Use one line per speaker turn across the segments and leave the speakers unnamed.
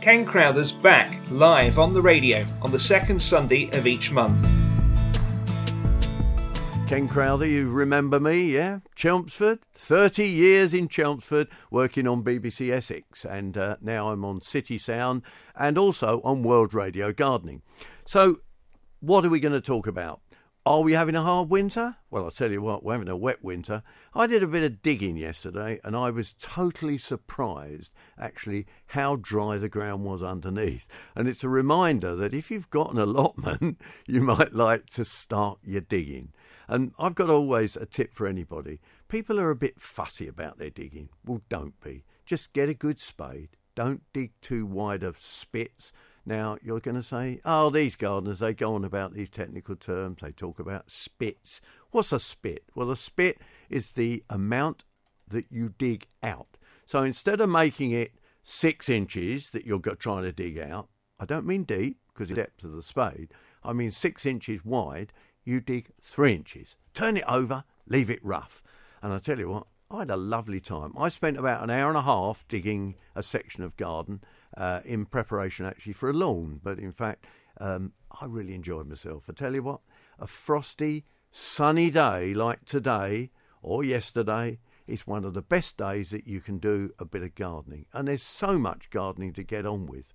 Ken Crowther's back live on the radio on the second Sunday of each month.
Ken Crowther, you remember me, yeah? Chelmsford, 30 years in Chelmsford, working on BBC Essex, and uh, now I'm on City Sound and also on World Radio Gardening. So, what are we going to talk about? Are we having a hard winter? Well, I'll tell you what, we're having a wet winter. I did a bit of digging yesterday and I was totally surprised actually how dry the ground was underneath. And it's a reminder that if you've got an allotment, you might like to start your digging. And I've got always a tip for anybody. People are a bit fussy about their digging. Well, don't be. Just get a good spade. Don't dig too wide of spits now, you're going to say, oh, these gardeners, they go on about these technical terms. They talk about spits. What's a spit? Well, a spit is the amount that you dig out. So instead of making it six inches that you're trying to dig out, I don't mean deep because the depth of the spade, I mean six inches wide, you dig three inches. Turn it over, leave it rough. And I tell you what, I had a lovely time. I spent about an hour and a half digging a section of garden uh, in preparation actually for a lawn. But in fact, um, I really enjoyed myself. I tell you what, a frosty, sunny day like today or yesterday is one of the best days that you can do a bit of gardening. And there's so much gardening to get on with.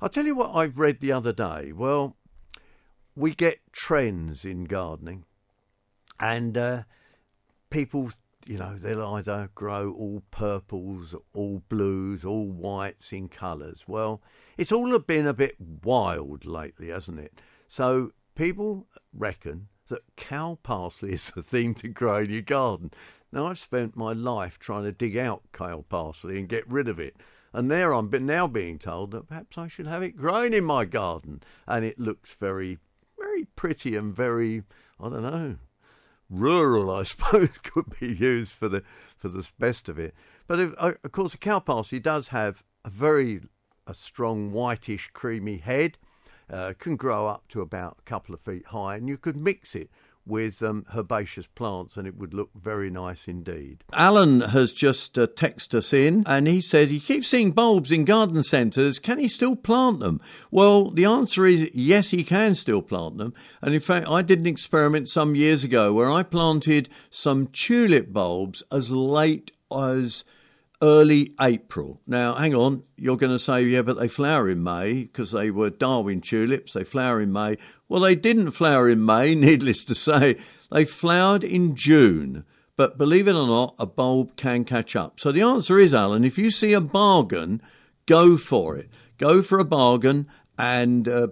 I'll tell you what I read the other day. Well, we get trends in gardening, and uh, people you know, they'll either grow all purples, all blues, all whites in colours. Well, it's all been a bit wild lately, hasn't it? So people reckon that cow parsley is the thing to grow in your garden. Now, I've spent my life trying to dig out cow parsley and get rid of it. And there I'm now being told that perhaps I should have it grown in my garden. And it looks very, very pretty and very, I don't know, rural, I suppose, could be used for the for the best of it. But if, uh, of course, a cow parsley does have a very a strong whitish creamy head. Uh, can grow up to about a couple of feet high, and you could mix it with um, herbaceous plants and it would look very nice indeed. Alan has just uh, texted us in and he says he keeps seeing bulbs in garden centres. Can he still plant them? Well, the answer is yes, he can still plant them. And in fact, I did an experiment some years ago where I planted some tulip bulbs as late as early April. Now, hang on, you're going to say, yeah, but they flower in May because they were Darwin tulips, they flower in May. Well, they didn't flower in May, needless to say. They flowered in June. But believe it or not, a bulb can catch up. So the answer is, Alan, if you see a bargain, go for it. Go for a bargain and uh,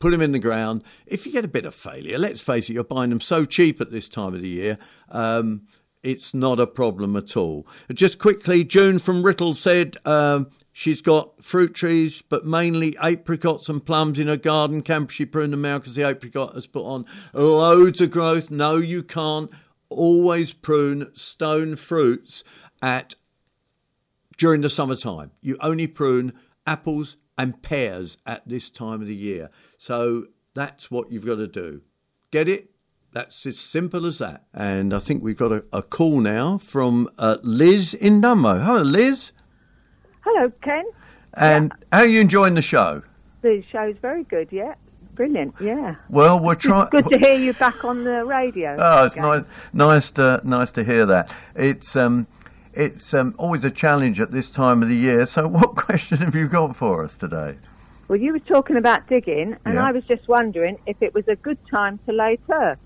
put them in the ground. If you get a bit of failure, let's face it, you're buying them so cheap at this time of the year. Um, it's not a problem at all. Just quickly, June from Writtle said um, she's got fruit trees, but mainly apricots and plums in her garden. Can she prune them out because the apricot has put on loads of growth? No, you can't. Always prune stone fruits at during the summertime. You only prune apples and pears at this time of the year. So that's what you've got to do. Get it? That's as simple as that. And I think we've got a, a call now from uh, Liz in Dunmow. Hello, Liz.
Hello, Ken.
And yeah. how are you enjoying the show?
The show's very good, yeah. Brilliant, yeah.
Well, we're trying.
Good to hear you back on the radio.
Oh, it's nice, nice to nice to hear that. It's um, it's um, always a challenge at this time of the year. So, what question have you got for us today?
Well, you were talking about digging, and yeah. I was just wondering if it was a good time to lay turf.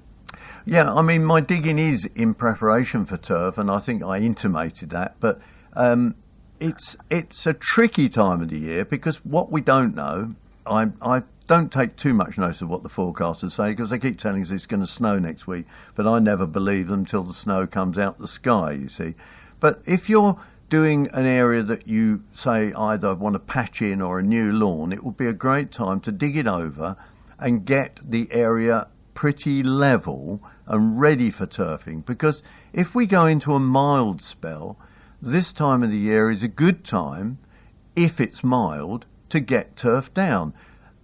Yeah, I mean, my digging is in preparation for turf, and I think I intimated that. But um, it's it's a tricky time of the year because what we don't know, I I don't take too much notice of what the forecasters say because they keep telling us it's going to snow next week, but I never believe them until the snow comes out the sky. You see, but if you're doing an area that you say either want to patch in or a new lawn, it would be a great time to dig it over and get the area pretty level and ready for turfing because if we go into a mild spell, this time of the year is a good time, if it's mild, to get turf down.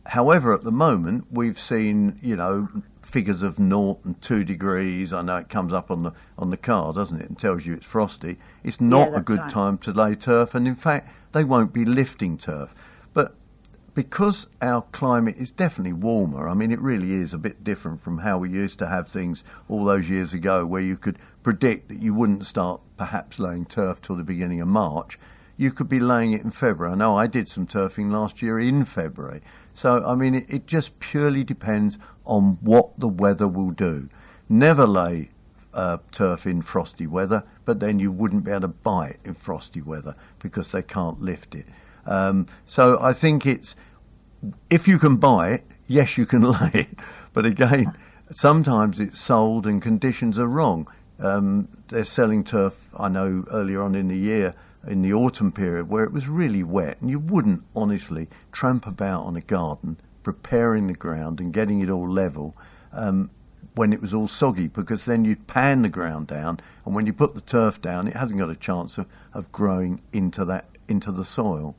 However, at the moment, we've seen, you know, figures of naught and two degrees. I know it comes up on the on the car, doesn't it, and tells you it's frosty. It's not
yeah,
a good
right.
time to lay turf, and in fact, they won't be lifting turf. Because our climate is definitely warmer, I mean, it really is a bit different from how we used to have things all those years ago, where you could predict that you wouldn't start perhaps laying turf till the beginning of March. You could be laying it in February. I know I did some turfing last year in February. So, I mean, it, it just purely depends on what the weather will do. Never lay uh, turf in frosty weather, but then you wouldn't be able to buy it in frosty weather because they can't lift it. Um, so I think it's if you can buy it, yes, you can lay it. But again, sometimes it's sold and conditions are wrong. Um, they're selling turf, I know, earlier on in the year, in the autumn period, where it was really wet, and you wouldn't honestly tramp about on a garden preparing the ground and getting it all level um, when it was all soggy, because then you'd pan the ground down, and when you put the turf down, it hasn't got a chance of, of growing into that into the soil.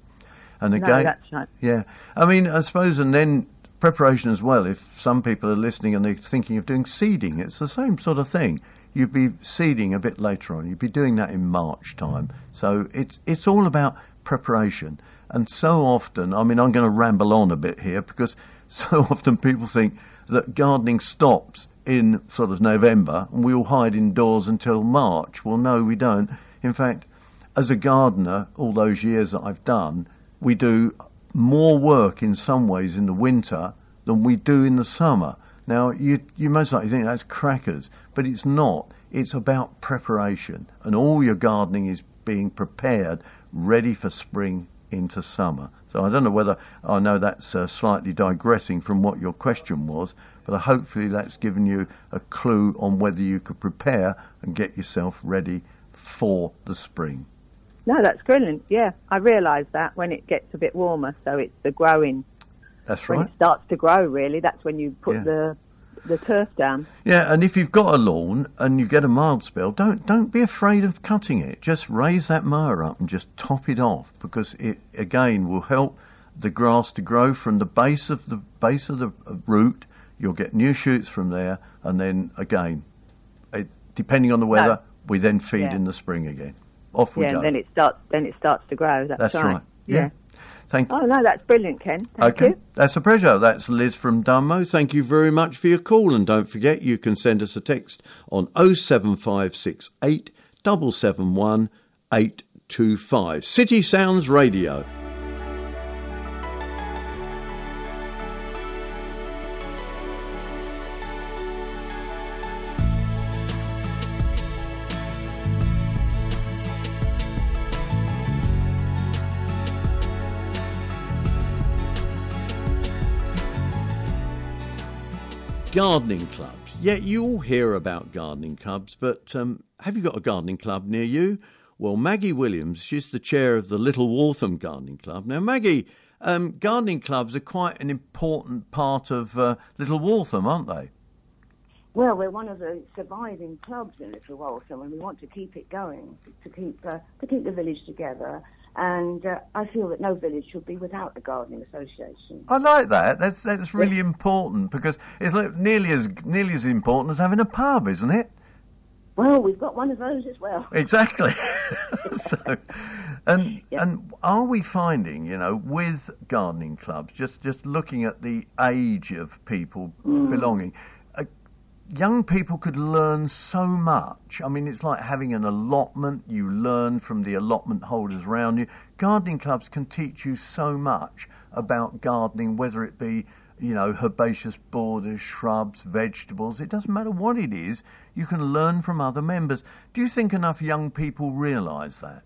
And again, no, right.
yeah, I mean, I suppose, and then preparation as well. If some people are listening and they're thinking of doing seeding, it's the same sort of thing. You'd be seeding a bit later on. You'd be doing that in March time. So it's it's all about preparation. And so often, I mean, I'm going to ramble on a bit here because so often people think that gardening stops in sort of November and we all hide indoors until March. Well, no, we don't. In fact, as a gardener, all those years that I've done, we do more work in some ways in the winter than we do in the summer. Now, you, you most likely think that's crackers, but it's not. It's about preparation, and all your gardening is being prepared, ready for spring into summer. So I don't know whether I know that's uh, slightly digressing from what your question was, but hopefully that's given you a clue on whether you could prepare and get yourself ready for the spring.
No, that's brilliant. Yeah, I realise that when it gets a bit warmer, so it's the growing.
That's right.
When it starts to grow, really, that's when you put yeah. the the turf down.
Yeah, and if you've got a lawn and you get a mild spell, don't don't be afraid of cutting it. Just raise that mower up and just top it off because it again will help the grass to grow from the base of the base of the uh, root. You'll get new shoots from there, and then again, it, depending on the weather, no. we then feed yeah. in the spring again off we
yeah,
go.
then it starts. Then it starts to grow. That's,
that's right. right.
Yeah.
yeah. Thank.
Oh no, that's brilliant, Ken. Thank
okay.
you.
That's a pleasure. That's Liz from Dunmow. Thank you very much for your call, and don't forget you can send us a text on 07568 771 825. City Sounds Radio. Gardening clubs. Yeah, you all hear about gardening clubs, but um, have you got a gardening club near you? Well, Maggie Williams, she's the chair of the Little Waltham Gardening Club. Now, Maggie, um, gardening clubs are quite an important part of uh, Little Waltham, aren't they?
Well, we're one of the surviving clubs in Little Waltham, and we want to keep it going to keep uh, to keep the village together and uh, I feel that no village should be without a gardening association.
I like that. That's that's really important because it's like nearly as nearly as important as having a pub, isn't it?
Well, we've got one of those as well.
Exactly. so, and and are we finding, you know, with gardening clubs, just just looking at the age of people mm. belonging, young people could learn so much. I mean, it's like having an allotment. You learn from the allotment holders around you. Gardening clubs can teach you so much about gardening, whether it be, you know, herbaceous borders, shrubs, vegetables. It doesn't matter what it is. You can learn from other members. Do you think enough young people realise that?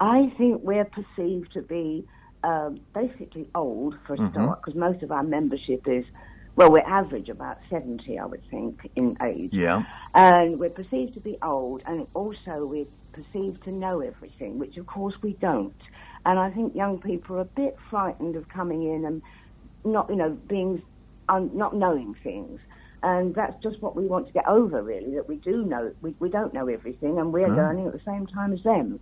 I think we're perceived to be um, basically old for a mm-hmm. start, because most of our membership is well, we're average about 70, I would think, in age.
Yeah.
And we're perceived to be old, and also we're perceived to know everything, which of course we don't. And I think young people are a bit frightened of coming in and not, you know, being, un, not knowing things. And that's just what we want to get over, really, that we do know, we, we don't know everything, and we're no. learning at the same time as them.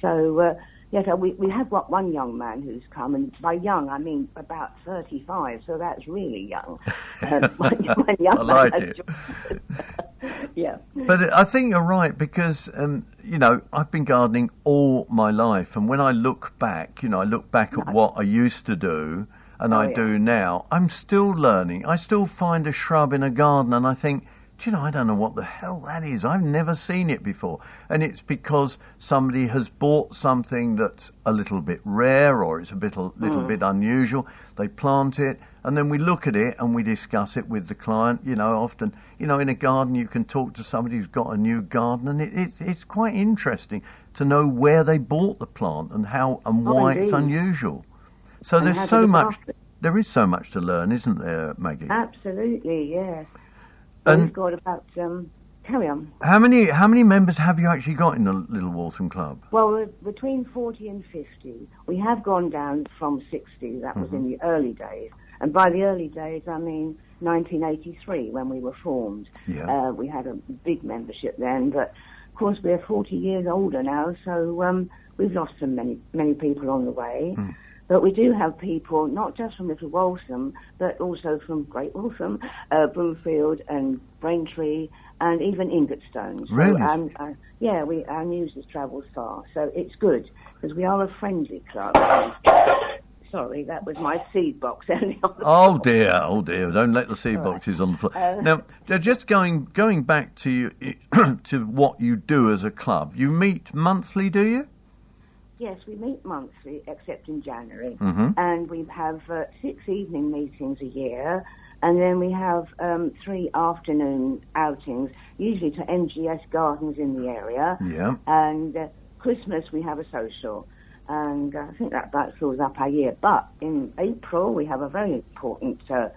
So, uh, Yes, we, we have got one young man who's come, and by young I mean about 35, so that's really young.
Um, one, one young I like it.
yeah.
But I think you're right because um, you know, I've been gardening all my life, and when I look back, you know, I look back at what I used to do and
Oh,
I
yeah.
do now. I'm still learning. I still find a shrub in a garden, and I think, do you know, I don't know what the hell that is. I've never seen it before, and it's because somebody has bought something that's a little bit rare or it's a bit, a little
Mm.
bit unusual. They plant it, and then we look at it and we discuss it with the client. You know, often, you know, in a garden you can talk to somebody who's got a new garden, and it, it's it's quite interesting to know where they bought the plant and how and
Oh,
why it's unusual. So
And
there's so much. There is so much to learn, isn't there, Maggie?
Absolutely, yeah.
And-
We've got about um, carry on.
How many how many members have you actually got in the Little Waltham Club?
Well, we're between 40 and 50. We have gone down from 60. That was in
Mm-hmm.
the early days. And by the early days, I mean 1983 when we were formed.
Yeah.
Uh, we had a big membership then, but of course we're 40 years older now, so um, we've lost some many many people on the way.
Hmm.
But we do have people, not just from Little Waltham, but also from Great Waltham, uh, Broomfield and Braintree, and even Ingatstone. So,
Really?
um, uh, yeah, we, our news has travelled far, so it's good, because we are a friendly club. Sorry, that was my seed box only on the
Oh dear, oh dear! Don't let the seed boxes on the floor.
Uh,
now, just going going back to you, to what you do as a club. You meet monthly, do you?
Yes, we meet monthly, except in January,
Mhm.
and we have uh, six evening meetings a year, and then we have um, three afternoon outings, usually to NGS gardens in the area,
Yeah.
and uh, Christmas we have a social, and uh, I think that about fills up our year. But in April we have a very important uh,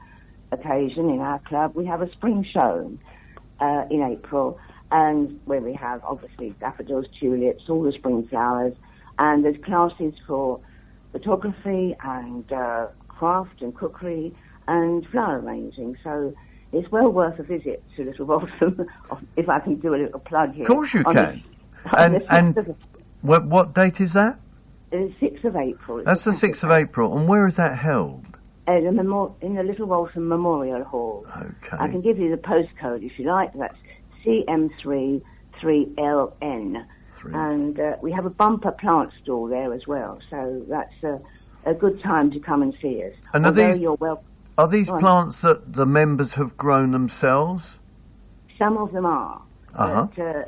occasion in our club. We have a spring show uh, in April, and where we have obviously daffodils, tulips, all the spring flowers, and there's classes for photography and uh, craft and cookery and flower arranging. So it's well worth a visit to Little Waltham, if I can do a little plug here.
Of course you
On
can.
The,
And- and-
of,
What what date is that?
the 6th of April.
That's the sixth of April. And where is that held?
Uh, the memor- in the Little Waltham Memorial Hall.
Okay.
I can give you the postcode if you like. That's CM3 3LN.
Three.
And uh, we have a bumper plant stall there as well. So that's a, a good time to come and see us.
And are
Although
these-
you're wel-
Are these plants that the members have grown themselves?
some of them are,
Uh-huh.
but uh,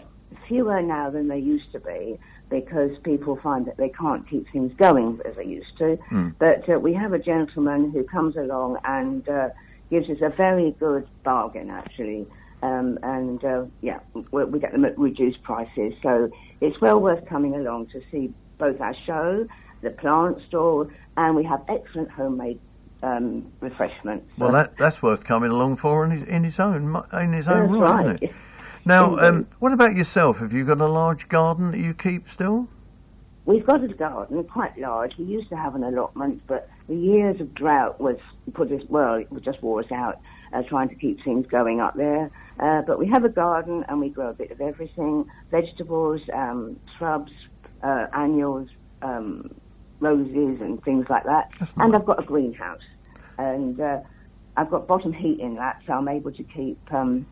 fewer now than they used to be because people find that they can't keep things going as they used to.
Mm.
But uh, we have a gentleman who comes along and uh, gives us a very good bargain, actually. Um, and uh, yeah, we, we get them at reduced prices. So it's well worth coming along to see both our show, the plant stall, and we have excellent homemade um, refreshments.
Well, that that's worth coming along for in his, in is own in his own right,
right.
isn't it? Now, um, what about yourself? Have you got a large garden that you keep still?
We've got a garden, quite large. We used to have an allotment, but the years of drought was put us, well, it just wore us out uh, trying to keep things going up there. Uh, but we have a garden and we grow a bit of everything vegetables, um, shrubs, uh, annuals, um, roses, and things like that.
That's
And. I've got a greenhouse. And uh, I've got bottom heat in that, so I'm able to keep um,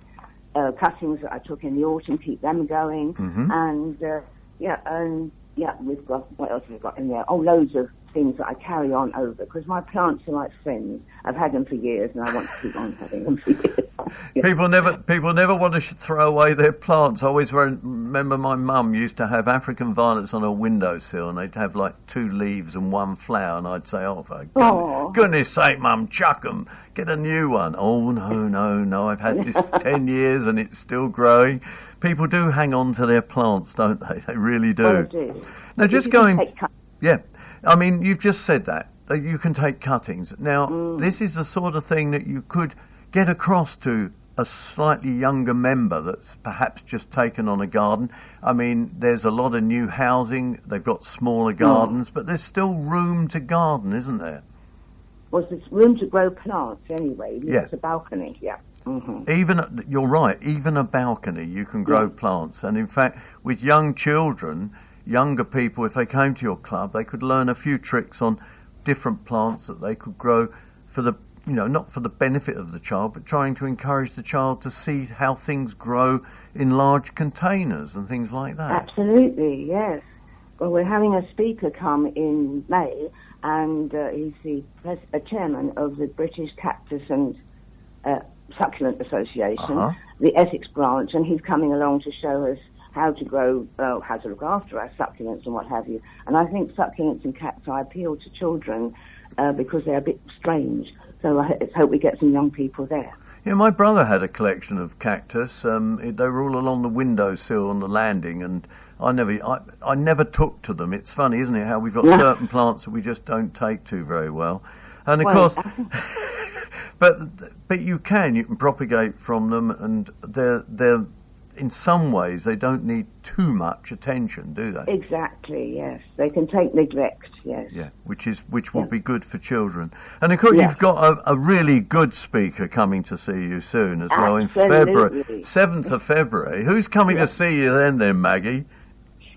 uh, cuttings that I took in the autumn, keep them going.
Mhm.
And uh, yeah, and yeah, we've got what else have we got in there? Oh, loads of things that I carry on over because my plants are like friends. I've had them for years, and I want to keep on having them for years. Yeah.
People never people never want to throw away their plants. I always remember my mum used to have African violets on her windowsill, and they'd have like two leaves and one flower, and I'd say, "Oh, for goodness, goodness sake, mum, chuck 'em, get a new one." Oh no, no, no! I've had this ten years, and it's still growing. People do hang on to their plants, don't they? They really do.
Oh, do.
Now, just going yeah, I mean, you've just said that you can take cuttings. Now,
Mm.
this is the sort of thing that you could get across to a slightly younger member that's perhaps just taken on a garden. I mean, there's a lot of new housing. They've got smaller gardens, but there's still room to garden, isn't there?
Well, there's room to grow plants anyway.
Yeah.
It's a balcony. Yeah. hmm
Even you're right. Even a balcony, you can grow
Yeah.
plants. And in fact, with young children, younger people, if they came to your club, they could learn a few tricks on different plants that they could grow for the you know, not for the benefit of the child, but trying to encourage the child to see how things grow in large containers and things like that.
Absolutely, yes. Well, we're having a speaker come in May, and uh, he's the pres- uh, chairman of the British Cactus and uh, Succulent Association,
Uh-huh.
the Essex branch, and he's coming along to show us how to grow, uh, how to look after our succulents and what have you. And I think succulents and cacti appeal to children uh, because they're a bit strange. So I let's hope we get some young people there.
Yeah, my brother had a collection of cactus. Um, they were all along the windowsill on the landing, and I never, I, I never took to them. It's funny, isn't it, how we've got
Yeah.
certain plants that we just don't take to very well. And of
Well,
course, but but you can, you can propagate from them, and they're they're in some ways they don't need too much attention, do they?
Exactly, yes. They can take neglect, yes.
Yeah, which is which will
Yeah.
be good for children. And of course,
Yeah.
you've got a, a really good speaker coming to see you soon as well in February, seventh of February. Who's coming
Yeah.
to see you then, then Maggie?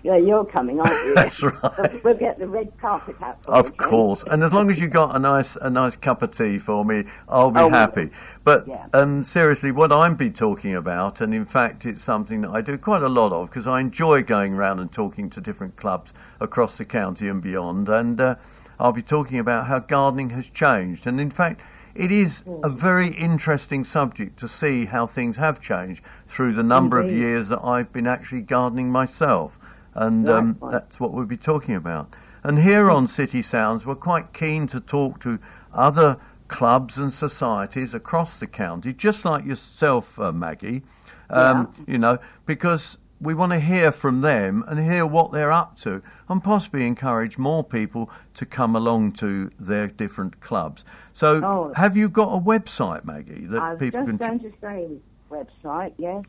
Yeah, you're coming, aren't you?
That's right.
We'll get the red carpet out. for
Of
you,
course, and as long as you got a nice a nice cup of tea for me, I'll be
Oh,
happy. But
yeah.
um, seriously, what I'm be talking about, and in fact, it's something that I do quite a lot of because I enjoy going around and talking to different clubs across the county and beyond. And uh, I'll be talking about how gardening has changed, and in fact. It is a
Hmm.
very interesting subject to see how things have changed through the number of years that I've been actually gardening myself. And um, that's what we'll be talking about. And here on City Sounds, we're quite keen to talk to other clubs and societies across the county, just like yourself, uh, Maggie. Um, You know, because we want to hear from them and hear what they're up to, and possibly encourage more people to come along to their different clubs. So,
Oh.
have you got a website, Maggie, that
I was
people
just
can?
going to say website, yes.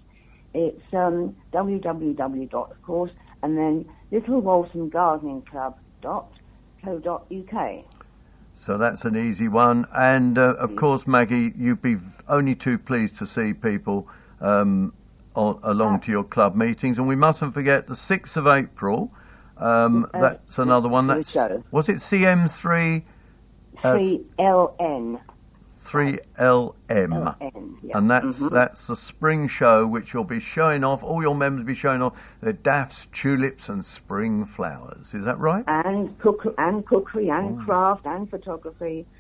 It's um, www. dot, of course, and then Little Waltham Gardening Club dot co dot uk.
So that's an easy one. And uh, of course, Maggie, you'd be only too pleased to see people um, o- along to your club meetings. And we mustn't forget the 6th of April. Um,
Uh,
that's another one. That's was it CM3 Uh,
Three LN.
3LM.
Yeah.
And that's
Mhm.
that's the spring show, which you'll be showing off. All your members will be showing off their daffs, tulips, and spring flowers. Is that right?
and cook and cookery and
Oh.
craft and photography.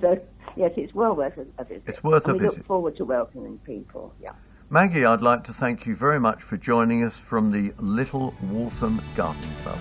So yes, it's well worth a, visit.
It's worth
and
a
we
visit.
look forward to welcoming people. Yeah.
Maggie, I'd like to thank you very much for joining us from the Little Waltham Garden Club.